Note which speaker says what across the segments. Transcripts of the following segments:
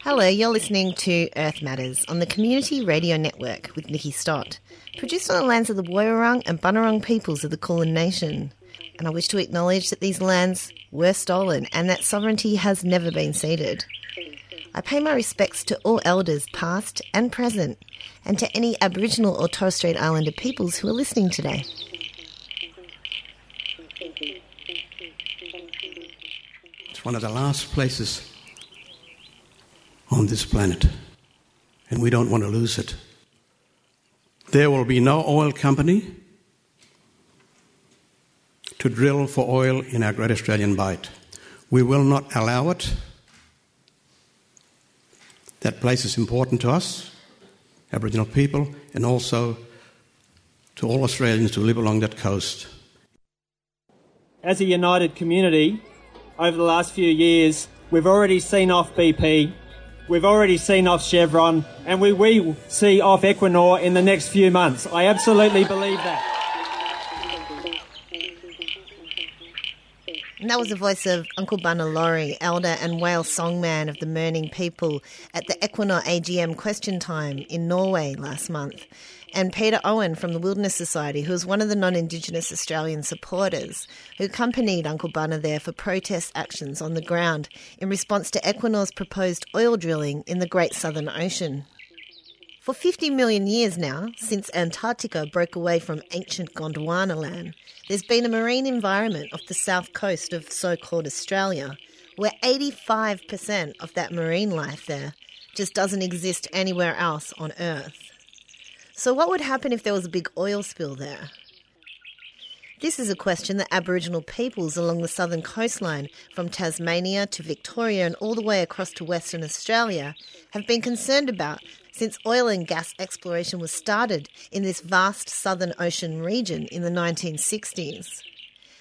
Speaker 1: Hello, you're listening to Earth Matters on the Community Radio Network with Nikki Stott, produced on the lands of the Woiwurrung and Bunurong peoples of the Kulin Nation. And I wish to acknowledge that these lands were stolen and that sovereignty has never been ceded. I pay my respects to all elders, past and present, and to any Aboriginal or Torres Strait Islander peoples who are listening today.
Speaker 2: One of the last places on this planet, and we don't want to lose it. There will be no oil company to drill for oil in our Great Australian Bight. We will not allow it. That place is important to us, Aboriginal people, and also to all Australians who live along that coast.
Speaker 3: As a united community, over the last few years, we've already seen off BP, we've already seen off Chevron, and we will see off Equinor in the next few months. I absolutely believe that.
Speaker 1: And that was the voice of Uncle Bunna Lawrie, elder and whale songman of the Mirning people at the Equinor AGM question time in Norway last month. And Peter Owen from the Wilderness Society, who was one of the non Indigenous Australian supporters who accompanied Uncle Bunna there for protest actions on the ground in response to Equinor's proposed oil drilling in the Great Southern Ocean. For 50 million years now, since Antarctica broke away from ancient Gondwana land, there's been a marine environment off the south coast of so called Australia where 85% of that marine life there just doesn't exist anywhere else on Earth. So, what would happen if there was a big oil spill there? This is a question that Aboriginal peoples along the southern coastline, from Tasmania to Victoria and all the way across to Western Australia, have been concerned about since oil and gas exploration was started in this vast southern ocean region in the 1960s.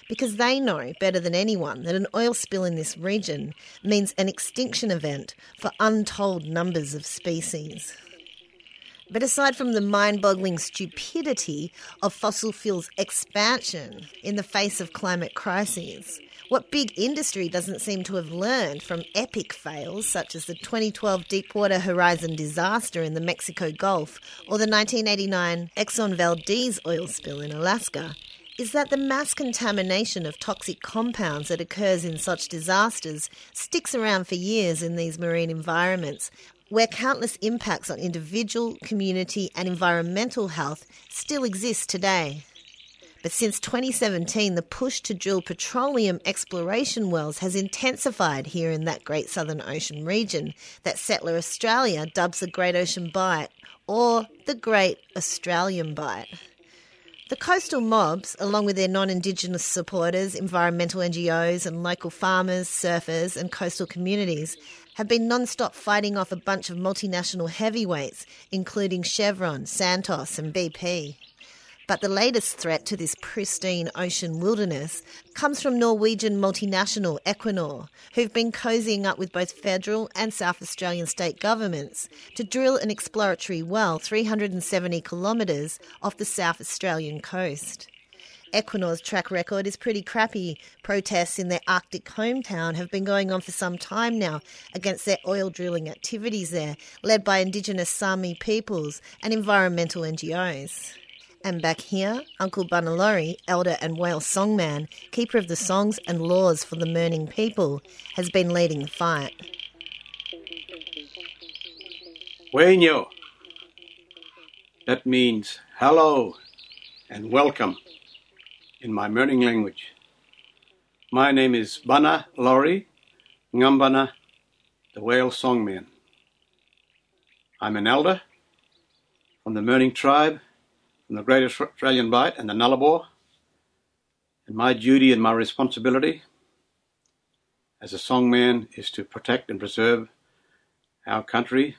Speaker 1: Because they know better than anyone that an oil spill in this region means an extinction event for untold numbers of species. But aside from the mind boggling stupidity of fossil fuels expansion in the face of climate crises, what big industry doesn't seem to have learned from epic fails such as the 2012 Deepwater Horizon disaster in the Mexico Gulf or the 1989 Exxon Valdez oil spill in Alaska is that the mass contamination of toxic compounds that occurs in such disasters sticks around for years in these marine environments, where countless impacts on individual, community, and environmental health still exist today. But since 2017, the push to drill petroleum exploration wells has intensified here in that Great Southern Ocean region that Settler Australia dubs the Great Ocean Bight or the Great Australian Bight. The coastal mobs, along with their non Indigenous supporters, environmental NGOs, and local farmers, surfers, and coastal communities, have been non stop fighting off a bunch of multinational heavyweights, including Chevron, Santos, and BP. But the latest threat to this pristine ocean wilderness comes from Norwegian multinational Equinor, who've been cozying up with both federal and South Australian state governments to drill an exploratory well 370 kilometres off the South Australian coast. Equinor's track record is pretty crappy. Protests in their Arctic hometown have been going on for some time now against their oil drilling activities there, led by Indigenous Sami peoples and environmental NGOs. And back here, Uncle Bunna Lawrie, elder and whale songman, keeper of the songs and laws for the Mirning people, has been leading the fight.
Speaker 2: Wenyo. That means hello and welcome in my Mirning language. My name is Bunna Lawrie Ngambana, the whale songman. I'm an elder from the Mirning tribe, from the Great Australian Bight and the Nullarbor, and my duty and my responsibility as a songman is to protect and preserve our country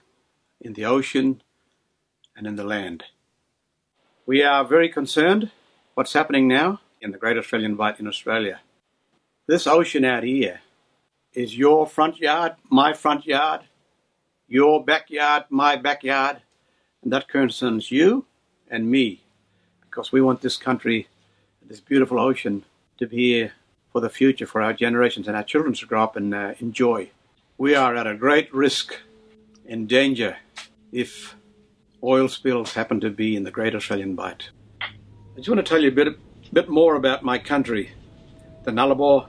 Speaker 2: in the ocean and in the land. We are very concerned what's happening now in the Great Australian Bight in Australia. This ocean out here is your front yard, my front yard, your backyard, my backyard, and that concerns you and me because we want this country, this beautiful ocean, to be here for the future, for our generations and our children to grow up and uh, enjoy. We are at a great risk and danger if oil spills happen to be in the Great Australian Bight. I just want to tell you a bit, bit more about my country, the Nullarbor,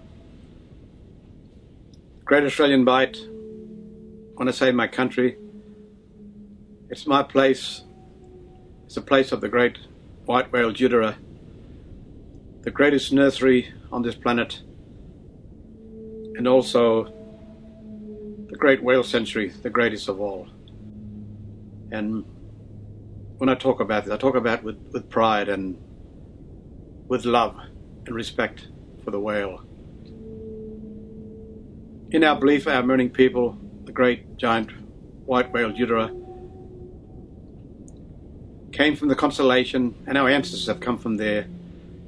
Speaker 2: Great Australian Bight. When I say my country, it's my place. It's a place of the great white whale Judera, the greatest nursery on this planet, and also the great whale century, the greatest of all. And when I talk about this, I talk about it with, with pride and with love and respect for the whale. In our belief, our Mirning people, the great giant white whale Judera, came from the constellation, and our ancestors have come from there.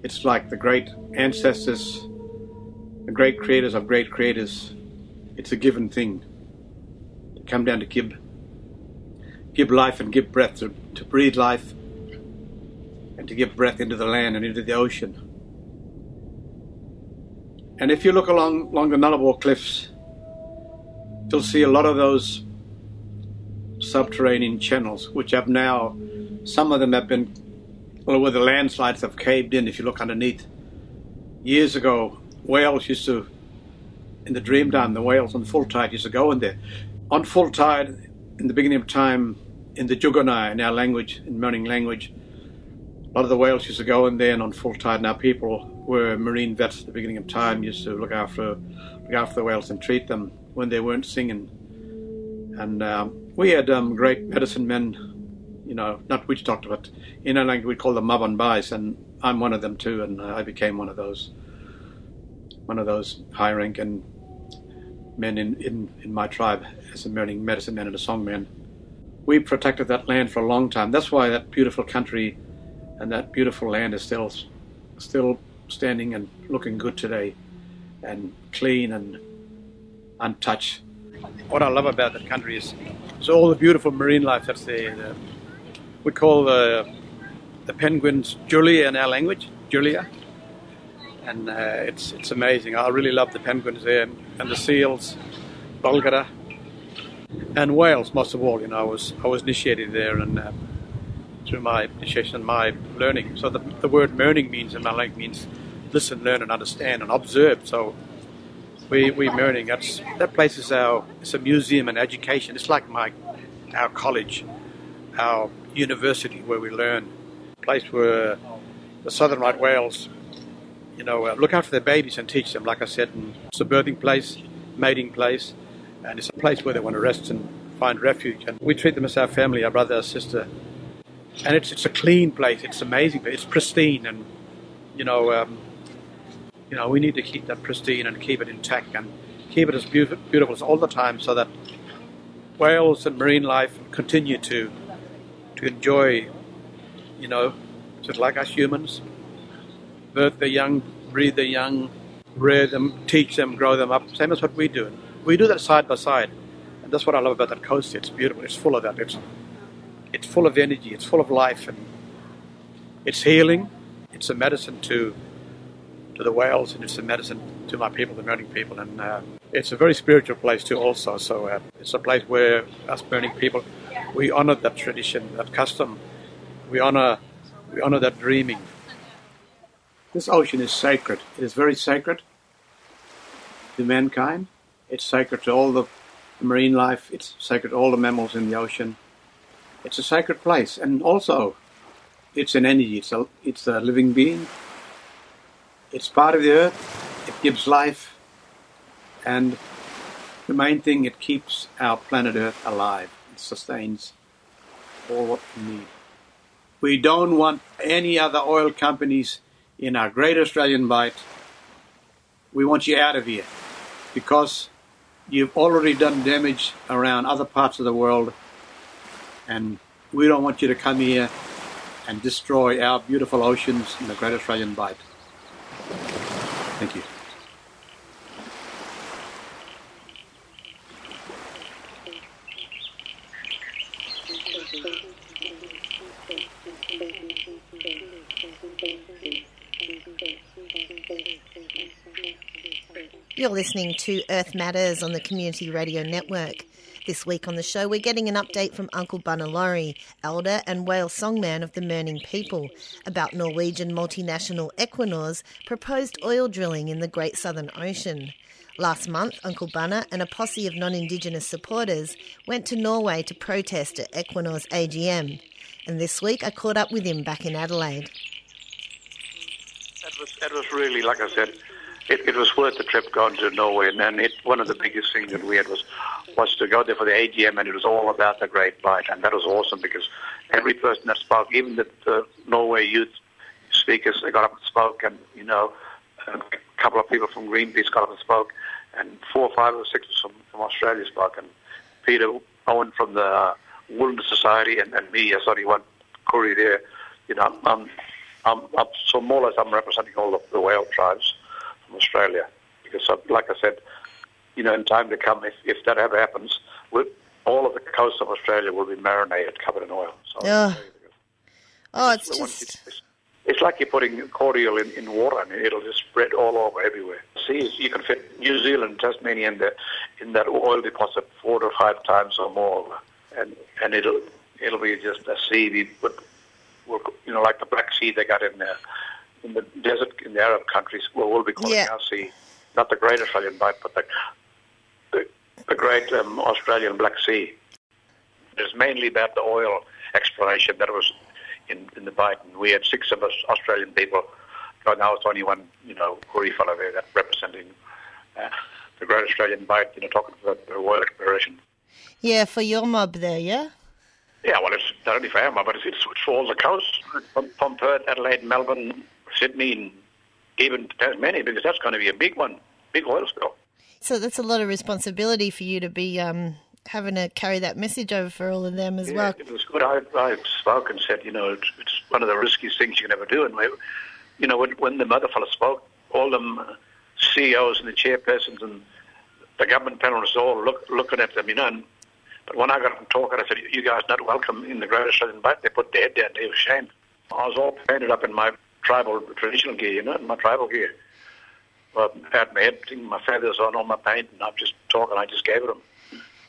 Speaker 2: It's like the great ancestors, the great creators of great creators. It's a given thing to come down to give, give life and give breath, to, to breathe life and to give breath into the land and into the ocean. And if you look along, along the Nullarbor cliffs, you'll see a lot of those subterranean channels, which have now, some of them have been, well, where the landslides have caved in, if you look underneath. Years ago, whales used to, in the dream the whales on full tide used to go in there. On full tide, in the beginning of time, in the Jugunai, in our language, in Mirning language, lot of the whales used to go in there, and on full tide, now people were marine vets at the beginning of time, used to look after look after the whales and treat them when they weren't singing. And um, we had um, great medicine men, you know, not witch doctor, but in our language we call them Mavan Bais, and I'm one of them too, and I became one of those one of those high ranking men in, in, in my tribe as a medicine man and a song man. We protected that land for a long time. That's why that beautiful country and that beautiful land is still still standing and looking good today and clean and untouched. What I love about that country is, is all the beautiful marine life that's there. The, we call the, the penguins Julia in our language, Julia. And uh, it's, it's amazing. I really love the penguins there and, the seals, Bulgara, and whales most of all. You know, I was, I was initiated there and uh, through my initiation, my learning. So the, the word learning means in my language means listen, learn, and understand and observe. So we we learning. That's that place is our it's a museum and education. It's like my our college, our university where we learn. A place where the southern right whales, you know, uh, look after their babies and teach them. Like I said, and it's a birthing place, mating place, and it's a place where they want to rest and find refuge. And we treat them as our family, our brother, our sister. And it's it's a clean place. It's amazing. It's pristine, and you know. Um, you know, we need to keep that pristine and keep it intact and keep it as beautiful, beautiful as all the time so that whales and marine life continue to to enjoy, you know, just like us humans, birth their young, breed their young, rear them, teach them, grow them up, same as what we do. We do that side by side. And that's what I love about that coast. It's beautiful. It's full of that. It's, it's full of energy. It's full of life. And it's healing. It's a medicine to to the whales, and it's a medicine to my people, the Mirning people, and uh, it's a very spiritual place too. Also, so uh, it's a place where us Mirning people we honor that tradition, that custom. We honor we honor that dreaming. This ocean is sacred. It is very sacred to mankind. It's sacred to all the marine life. It's sacred to all the mammals in the ocean. It's a sacred place, and also it's an energy. It's a, it's a living being. It's part of the earth, it gives life, and the main thing, it keeps our planet Earth alive. It sustains all what we need. We don't want any other oil companies in our great Australian Bight. We want you out of here because you've already done damage around other parts of the world, and we don't want you to come here and destroy our beautiful oceans in the Great Australian Bight. Thank you.
Speaker 1: You're listening to Earth Matters on the Community Radio Network. This week on the show, we're getting an update from Uncle Bunna Lawrie, elder and whale songman of the Mirning people, about Norwegian multinational Equinor's proposed oil drilling in the Great Southern Ocean. Last month, Uncle Bunna and a posse of non Indigenous supporters went to Norway to protest at Equinor's AGM. And this week, I caught up with him back in Adelaide.
Speaker 4: That was, that was really, like I said, it, it was worth the trip going to Norway. And then it, one of the biggest things that we had was was to go there for the AGM, and it was all about the Great Bight, and that was awesome because every person that spoke, even the, the Norway youth speakers, they got up and spoke, and you know, a couple of people from Greenpeace got up and spoke, and four or five or six from, from Australia spoke, and Peter Owen from the uh, Wilderness Society, and, and me, uh, as only one Koori there. You know, I'm, I'm, I'm, so more or less I'm representing all of the whale tribes from Australia because, like I said, you know, in time to come, if, if that ever happens, all of the coast of Australia will be marinated, covered in oil.
Speaker 1: So oh. oh, it's just.
Speaker 4: It's, it's, like you're putting cordial in, in water and it'll just spread all over everywhere. See, you can fit New Zealand, Tasmania in, the, in that oil deposit four to five times or more. And, and it'll, it'll be just a sea. We put, you know, like the Black Sea they got in the, in the desert in the Arab countries. Well, we'll be calling yeah. our sea not the Great Australian Bight, but the the great um, Australian Black Sea. It's mainly about the oil exploration that was in, in the Bight, and we had six of us Australian people. Right now, it's only one, you know, Koori fellow there that representing uh, the Great Australian Bight, you know, talking about the oil exploration.
Speaker 1: Yeah, for your mob there, yeah.
Speaker 4: Yeah, well, it's not only for our mob, but it's, it's for all the coast, from, from Perth, Adelaide, Melbourne, Sydney, and even Tasmania, because that's going to be a big one, big oil spill.
Speaker 1: So that's a lot of responsibility for you to be um, having to carry that message over for all of them as
Speaker 4: yeah,
Speaker 1: well.
Speaker 4: It was good. I, I spoke and said, you know, it's, it's one of the riskiest things you can ever do. And, we, you know, when, when the mother fellow spoke, all them uh, CEOs and the chairpersons and the government panelists all look, looking at them, you know. And, but when I got up and talking, I said, you guys not welcome in the Great Australian Bight. They put their head down. They were ashamed. I was all painted up in my tribal traditional gear, you know, my tribal gear. I had my head, my feathers on all my paint, and I'm just talking. I just gave it them.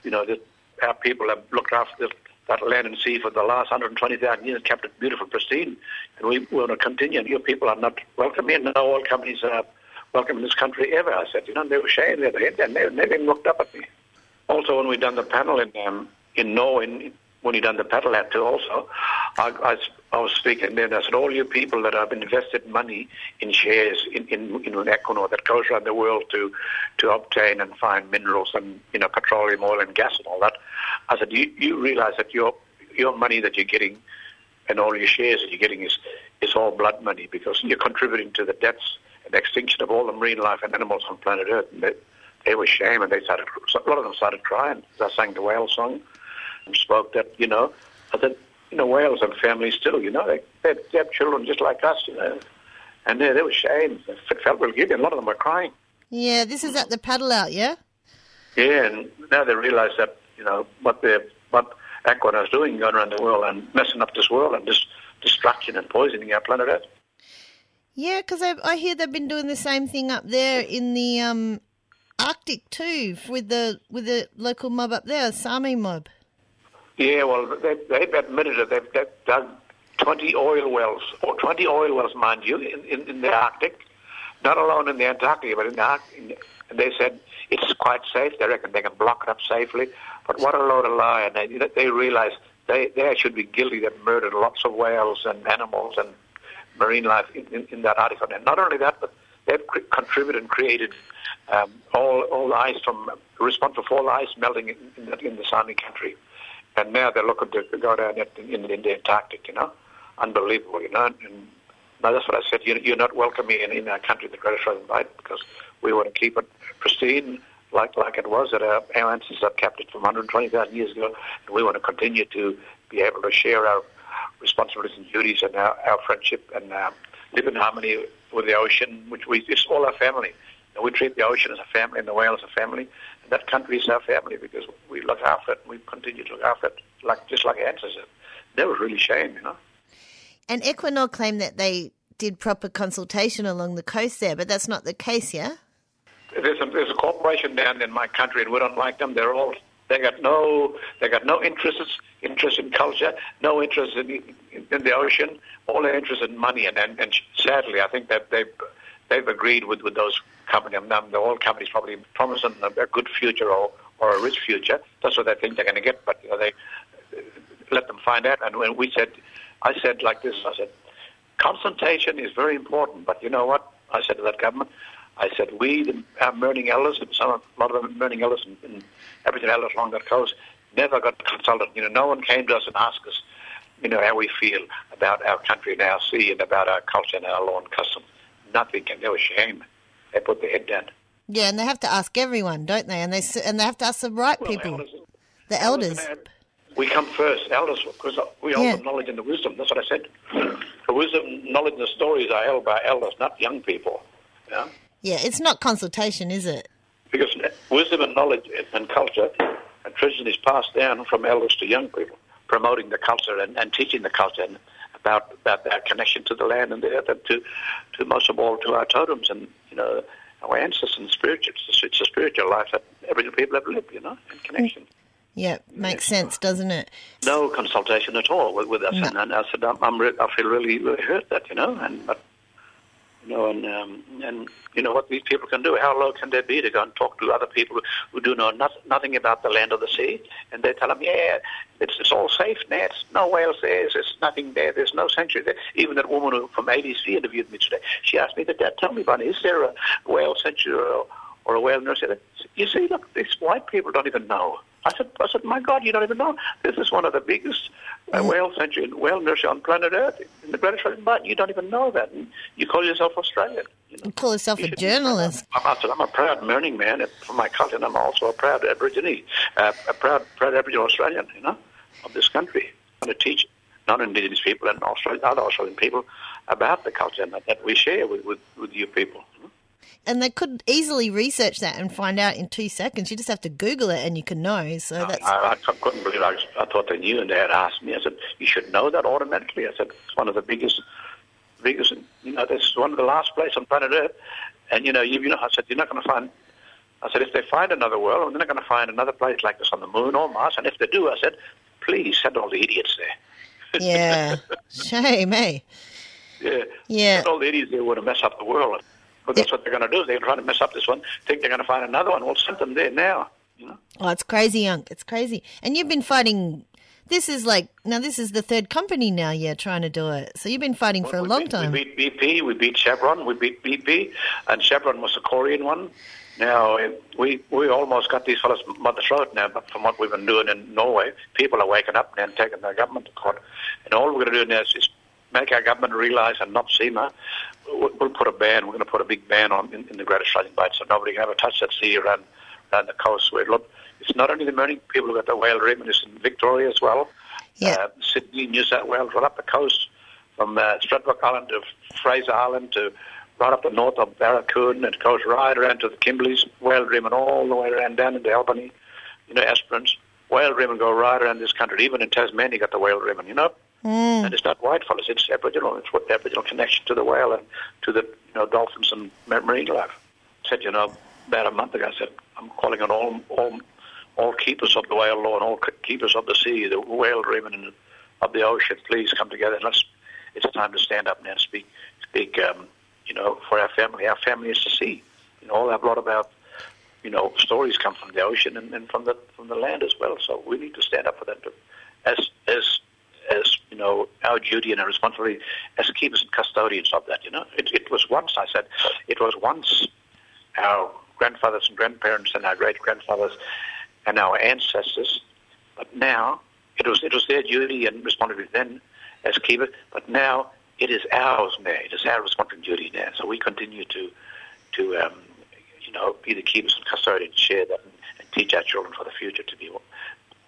Speaker 4: You know, that our people have looked after that land and sea for the last 120,000 years, kept it beautiful, pristine, and we want to continue. And your people are not welcome here. No oil companies are welcome in this country ever. I said, you know, they were ashamed. They, they, they never even looked up at me. Also, when we done the panel in um, in Norway, when he done the paddle hat too also, I, I, I, was speaking then, I said, all you people that have invested money in shares in, in, in Equinor that goes around the world to, to obtain and find minerals and, you know, petroleum, oil and gas and all that, I said, you, you realize that your, your money that you're getting and all your shares that you're getting is, is all blood money because you're contributing to the deaths and extinction of all the marine life and animals on planet Earth. And they, they were ashamed and they started, a lot of them started crying I sang the whale song and spoke that, you know, I said, you know, whales have families too, you know, they, they, they have children just like us, you know. And they, they were ashamed. It felt real guilty. A lot of them were crying.
Speaker 1: Yeah, this is at the paddle out, yeah?
Speaker 4: Yeah, and now they realise that, you know, what they're, what Equinor is doing going around the world and messing up this world and just destruction and poisoning our planet Earth.
Speaker 1: Yeah, because I, I hear they've been doing the same thing up there in the um, Arctic too, with the with the local mob up there, Sami mob.
Speaker 4: Yeah, well, they, they've admitted it. They've, they've dug 20 oil wells, or 20 oil wells, mind you, in, in, in the Arctic. Not alone in the Antarctica, but in the Arctic. And they said it's quite safe. They reckon they can block it up safely. But what a load of lie. And they, they realize they, they should be guilty. They've murdered lots of whales and animals and marine life in, in, in that Arctic. And not only that, but they've contributed and created um, all, all the ice from, responsible for all the ice melting in, in, the, in the Sami country. And now they're looking to go down in, in, in the Antarctic, you know. Unbelievable, you know. And now that's what I said. You're not welcome in, in our country, the Great Australian Bight, because we want to keep it pristine like like it was that our, our ancestors have kept it from 120,000 years ago, and we want to continue to be able to share our responsibilities and duties and our, our friendship and uh, live in harmony with the ocean, which we it's all our family. And we treat the ocean as a family and the whale as a family, that country is our family because we look after it and we continue to look after it, like just like our ancestors. That was really shame, you know.
Speaker 1: And Equinor claimed that they did proper consultation along the coast there, but that's not the case, yeah?
Speaker 4: there's a, there's a corporation down in my country, and we don't like them. They're all they got no they got no interests interest in culture, no interest in, in, in the ocean, all their interest in money. And, and and sadly, I think that they've they've agreed with with those companies. Um, the oil companies probably promise them a good future or or a rich future. That's what they think they're going to get. But you know, they let them find out. And when we said, I said like this, I said, concentration is very important. But you know what? I said to that government, I said, we, the, our Mirning elders, and some, a lot of them Mirning elders and, and Aboriginal elders along that coast, never got consulted. You know, no one came to us and asked us, you know, how we feel about our country and our sea and about our culture and our law and custom. Nothing. And they were ashamed. They put their head down.
Speaker 1: Yeah, and they have to ask everyone, don't they? And they and they have to ask the right
Speaker 4: Well,
Speaker 1: people,
Speaker 4: elders-
Speaker 1: the elders.
Speaker 4: We come first, elders, because we hold
Speaker 1: Yeah.
Speaker 4: the knowledge and the wisdom. That's what I said. The wisdom, knowledge, and the stories are held by elders, not young people. Yeah?
Speaker 1: Yeah, it's not consultation, is it?
Speaker 4: Because wisdom and knowledge and culture and tradition is passed down from elders to young people, promoting the culture and, and teaching the culture and about about our connection to the land and the earth and to, to most of all to our totems and you know our ancestors and spiritual. It's it's a spiritual life that Aboriginal people have lived, you know, in connection.
Speaker 1: Yeah, makes sense, doesn't it?
Speaker 4: no consultation at all with, with us.
Speaker 1: No.
Speaker 4: And, and I said, I'm, I'm re- I feel really, really hurt that, you know, and but, you know, and um, and you know what these people can do. How low can they be to go and talk to other people who do know not, nothing about the land or the sea, and they tell them, yeah, it's, it's all safe now. It's no whales there. There's nothing there. There's no sanctuary there. Even that woman who, from ABC interviewed me today. She asked me, Dad, tell me, Bunny, is there a whale sanctuary or, or a whale nursery? You see, look, these white people don't even know. I said, I said, my God, you don't even know. This is one of the biggest uh, whale sanctuary whale nursery on planet Earth in the Great Australian Bight. You don't even know that. And you call yourself Australian. You know?
Speaker 1: You call yourself
Speaker 4: You
Speaker 1: a journalist.
Speaker 4: I'm, said, I'm a proud Mirning man for my culture, and I'm also a proud Aborigine, uh, a proud, proud Aboriginal Australian, you know, of this country. I'm going to teach non-Indigenous people and Australian, other Australian people about the culture that, that we share with, with, with you people.
Speaker 1: And they could easily research that and find out in two seconds. You just have to Google it and you can know. So that's
Speaker 4: I, I couldn't believe it. I, I thought they knew, and they had asked me. I said, "You should know that automatically." I said, "It's one of the biggest, biggest. You know, this is one of the last place on planet Earth." And you know, you, you know, I said, "You're not going to find." I said, "If they find another world, they're not going to find another place like this on the moon or Mars. And if they do, I said, please send all the idiots there."
Speaker 1: yeah, shame, eh?
Speaker 4: Yeah.
Speaker 1: Yeah.
Speaker 4: All the idiots there want to mess up the world. But that's what they're going to do. They're trying to mess up this one. Think they're going to find another one. We'll send them there now. You know.
Speaker 1: Oh, it's crazy, Unc. It's crazy. And you've been fighting. This is like now. This is the third company now. Yeah, trying to do it. So you've been fighting for a long
Speaker 4: beat,
Speaker 1: time.
Speaker 4: We beat BP, we beat Chevron, we beat BP, and Chevron was the Korean one. Now, eh, we we almost got these fellas by the throat now, but from what we've been doing in Norway, people are waking up now and taking their government to court. And all we're going to do now is just make our government realise and not SEMA. We'll we'll put a ban, we're going to put a big ban on in, in the Great Australian Bight so nobody can ever touch that sea around, around the coast. Where, look, it's not only the Mirning people who got the whale rim, it's in Victoria as well.
Speaker 1: Yeah.
Speaker 4: Uh, Sydney, New South Wales, right up the coast from uh, Stradbroke Island to Fraser Island to right up the north of Barracoon. It goes right around to the Kimberleys, Whale Rim, and all the way around down into Albany, you know, Esperance. Whale Rim and go right around this country. Even in Tasmania, you got the whale ribbon, you know.
Speaker 1: Mm.
Speaker 4: And it's not white it's Aboriginal. It's what Aboriginal connection to the whale and to the you know dolphins and marine life. I said, you know, about a month ago, I said, I'm calling on all all all keepers of the whale law and all keepers of the sea, the whale dreaming and of the ocean, please come together and let's. It's time to stand up now and speak, speak, um, you know, for our family. Our family is the sea. You know, all our, a lot of our, you know, stories come from the ocean and, and from the from the land as well. So we need to stand up for that. As as as know, our duty and our responsibility as keepers and custodians of that. You know, it, it was once. I said, it was once our grandfathers and grandparents and our great grandfathers and our ancestors. But now it was it was their duty and responsibility then as keepers. But now it is ours now. It is our responsibility now. So we continue to to um, you know be the keepers and custodians, share that, and, and teach our children for the future to be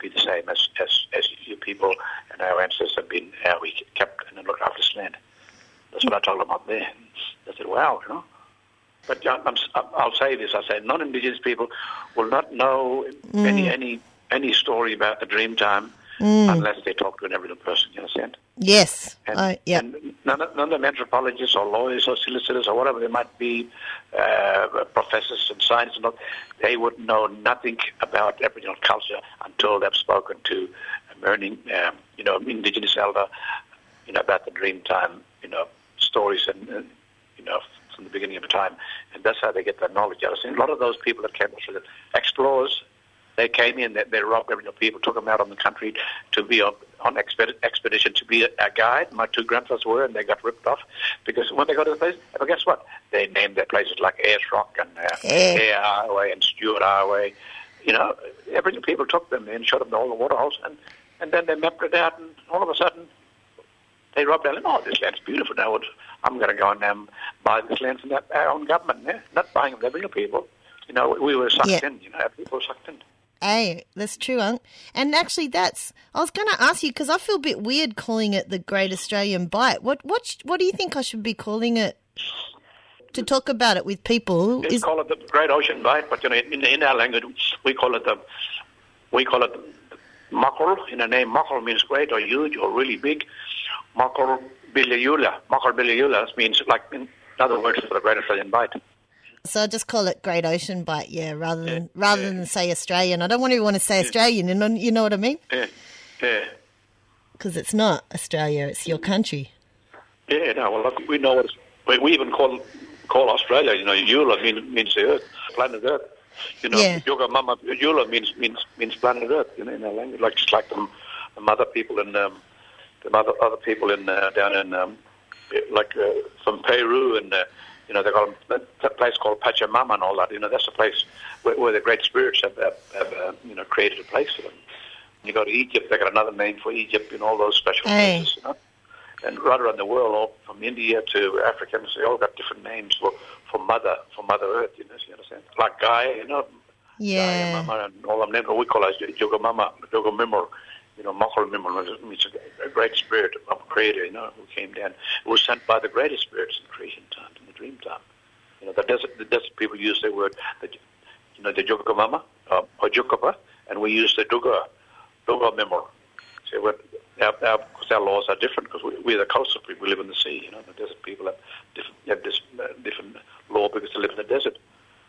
Speaker 4: be the same as as, as you people and our ancestors have been. How we kept and looked after this land. That's what I told them up there. They said, "Wow, you know." But I'm, I'm, I'll say this: I say non-indigenous people will not know any mm. any any story about the Dreamtime unless they talk to an Aboriginal person. You understand?
Speaker 1: Yes.
Speaker 4: And,
Speaker 1: I yeah.
Speaker 4: and none, of, none of them anthropologists or lawyers or solicitors or whatever they might be, uh, professors in science and all, they would know nothing about Aboriginal culture until they've spoken to a learning, um, you know, Indigenous elder, you know, about the dream time, you know, stories and, uh, you know, from the beginning of time. And that's how they get that knowledge out of it. A lot of those people that came through the explorers, they came in, they, they robbed Aboriginal people, took them out on the country to be on, on exped- expedition to be a, a guide. My two grandfathers were, and they got ripped off because when they got to the place, well, guess what? They named their places like Ayers Rock and uh,
Speaker 1: Eh.
Speaker 4: Eyre Highway and Stuart Highway. You know, Aboriginal people took them and showed them all the waterholes, and, and then they mapped it out, and all of a sudden, they robbed land. Oh, this land's beautiful now. I'm going to go and um, buy this land from that, our own government, yeah? not buying from the Aboriginal people. You know, we were sucked
Speaker 1: Yeah.
Speaker 4: in, you know, our people were sucked in.
Speaker 1: Hey, that's true, Unc. And actually, that's. I was going to ask you because I feel a bit weird calling it the Great Australian Bight. What what what do you think I should be calling it? To talk about it with people
Speaker 4: They
Speaker 1: is
Speaker 4: call it the Great Ocean Bight, but you know, in, in our language, we call it the we call it Makol. In the name, Makol means great or huge or really big. Makol Biliula. Makol Biliula means like in other words for the Great Australian Bight.
Speaker 1: So I just call it Great Ocean Bight, yeah, rather than rather than say Australian. I don't want to want to say Australian, you know, you know what I mean?
Speaker 4: Yeah, yeah,
Speaker 1: Because it's not Australia; it's your country.
Speaker 4: yeah. No, well, look, we know what it's, we, we even call call Australia. You know, Eula means means the Earth, planet Earth. You know,
Speaker 1: Yeah.
Speaker 4: Yoga Mama Eula means means means planet Earth. You know, in our language, like just like the, the mother people in um, the other other people in uh, down in um, like uh, from Peru and uh, you know they've got a, a place called Pachamama and all that. You know, that's a place where, where the great spirits have, have, have uh, you know created a place for them. You go to Egypt, they've got another name for Egypt and all those special
Speaker 1: Hey.
Speaker 4: places. You know? and right around the world, all from India to Africans, they all got different names for, for mother, for Mother Earth. You know, you understand? Like Gaia, you know, Gaia
Speaker 1: Yeah,
Speaker 4: Mama, and all them names. We call it Yoga Mama, Yoga Mimur, you know, Makol Mimur, which is a great spirit of creator, you know, who came down. It was sent by the greatest spirits in creation time, in the dream time. You know, the desert, the desert people use the word, the, you know, the Yoga uh, or Jukapa, and we use the Duga, Duga Mimur. So our, our, cause our laws are different because we, we're the coastal people. We live in the sea. You know, the desert people have different, have this, uh, different law because they live in the desert,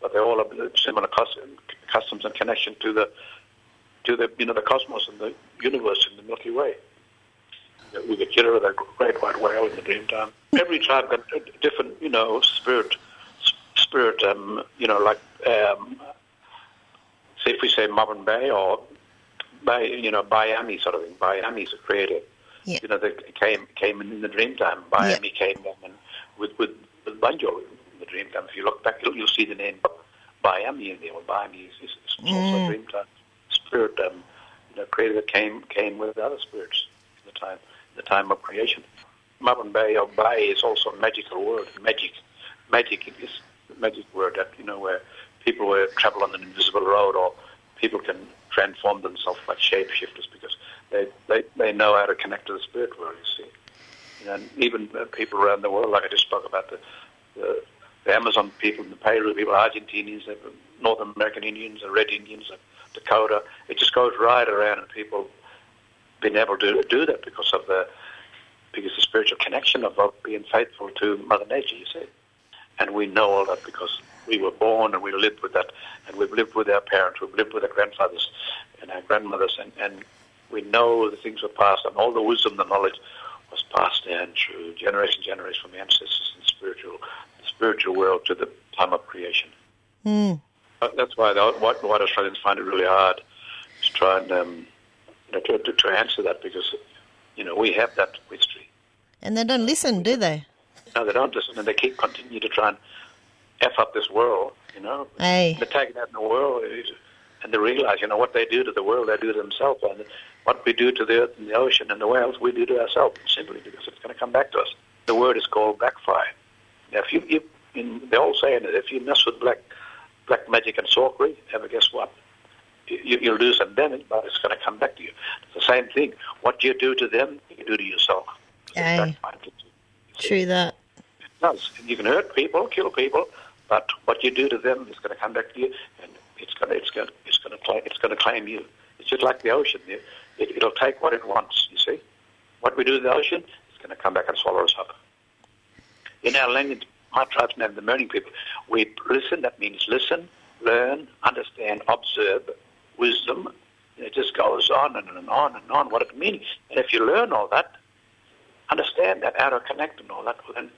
Speaker 4: but they all have similar cus- customs and connection to the to the you know the cosmos and the universe and the Milky Way. We get Kira, the great white whale in the dream time. Every tribe got a different, you know, spirit, spirit. Um, you know, like um, say if we say Marvin Bay or by you know Miami sort of thing. Miami's a creator.
Speaker 1: Yeah.
Speaker 4: You know, they came came in, in the Dreamtime. Miami came down and with with with banjo in the Dreamtime. If you look back, you'll, you'll see the name Miami in there. Well, Miami is, is, is also
Speaker 1: Mm.
Speaker 4: a Dreamtime spirit. Um, you know, creator that came came with other spirits in the time the time of creation. Marvin Bay or Bay is also a magical word. Magic, magic is a magic word that you know where people will travel on an invisible road or people can transform themselves like shapeshifters because they, they, they know how to connect to the spirit world, you see. And even uh, people around the world, like I just spoke about the, the, the Amazon people, the Peru people, Argentinians, North American Indians, the Red Indians, the Dakota, it just goes right around and people been able to do that because of the because the spiritual connection of, of being faithful to Mother Nature, you see. And we know all that because we were born and we lived with that, and we've lived with our parents, we've lived with our grandfathers and our grandmothers, and, and we know the things were passed, and all the wisdom, the knowledge was passed down through generation, generation from the ancestors in spiritual, the spiritual world to the time of creation.
Speaker 1: Mm.
Speaker 4: That's why the white, white Australians find it really hard to try and um, to, to, to answer that because you know we have that history.
Speaker 1: and they don't listen, do they?
Speaker 4: No, they don't listen, and they keep continue to try and f up this world. You know,
Speaker 1: Hey.
Speaker 4: they're taking out in the world, and they realize, you know, what they do to the world, they do to themselves, and what we do to the earth and the ocean and the whales, we do to ourselves simply because it's going to come back to us. The word is called backfire. Now, if you, you in, they're all saying that if you mess with black black magic and sorcery, ever guess what? You, you'll do some damage, but it's going to come back to you. It's the same thing. What you do to them, you do to yourself.
Speaker 1: Aye.
Speaker 4: backfire. You see.
Speaker 1: True that.
Speaker 4: It does. You can hurt people, kill people, but what you do to them is going to come back to you, and it's going to it's going to, it's going to claim it's going to claim you. It's just like the ocean. It, it'll take what it wants, you see. What we do to the ocean is going to come back and swallow us up. In our language, my tribe's name, the Mirning people, we listen, that means listen, learn, understand, observe, wisdom. It just goes on and, on and on and on what it means. And if you learn all that, understand that, outer connect and all that, then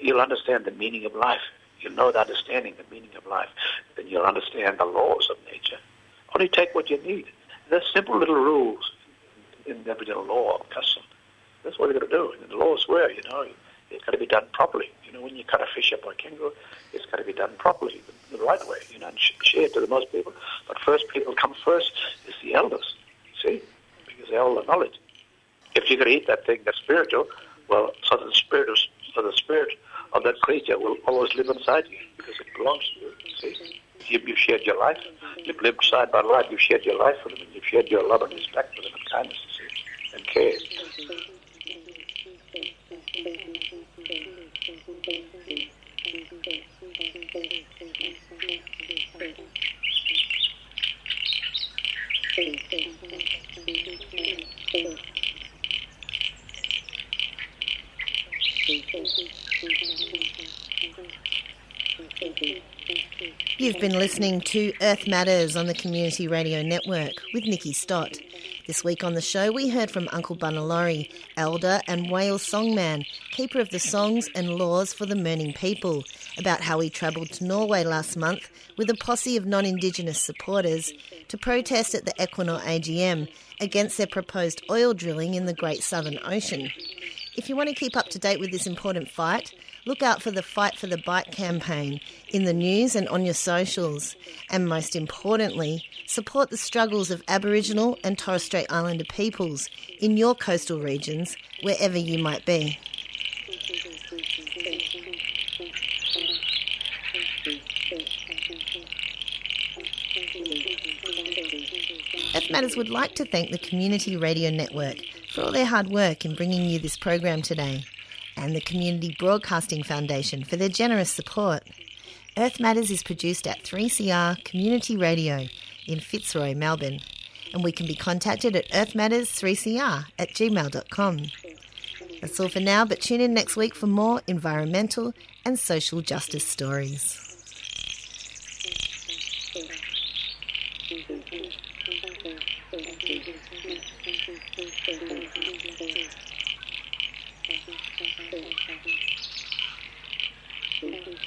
Speaker 4: you'll understand the meaning of life. You'll know the understanding, the meaning of life. Then you'll understand the laws of nature. Only take what you need. There's simple little rules in Aboriginal law of custom. That's what you've got to do. And the laws were, you know, it's got to be done properly. You know, when you cut a fish up by kangaroo, it's got to be done properly, the, right way, you know, and sh- share it to the most people. But first people come first is the elders, see, because they hold the knowledge. If you're going to eat that thing that's spiritual, well, so the spirit of, so the spirit of that creature will always live inside you because it belongs to you. See, you, you've shared your life, you've lived side by side, you've shared your life with them, you've shared your love and respect with them, and kindness, see, and care.
Speaker 1: You've been listening to Earth Matters on the Community Radio Network with Nikki Stott. This week on the show, we heard from Uncle Bunna Lawrie, elder and whale songman, keeper of the songs and laws for the Mirning people, about how he travelled to Norway last month with a posse of non Indigenous supporters to protest at the Equinor AGM against their proposed oil drilling in the Great Southern Ocean. If you want to keep up to date with this important fight, look out for the Fight for the Bight campaign in the news and on your socials. And most importantly, support the struggles of Aboriginal and Torres Strait Islander peoples in your coastal regions, wherever you might be. Earth Matters would like to thank the Community Radio Network for all their hard work in bringing you this program today, and the Community Broadcasting Foundation for their generous support. Earth Matters is produced at 3CR Community Radio in Fitzroy, Melbourne, and we can be contacted at earthmatters3cr at gmail.com. That's all for now, but tune in next week for more environmental and social justice stories.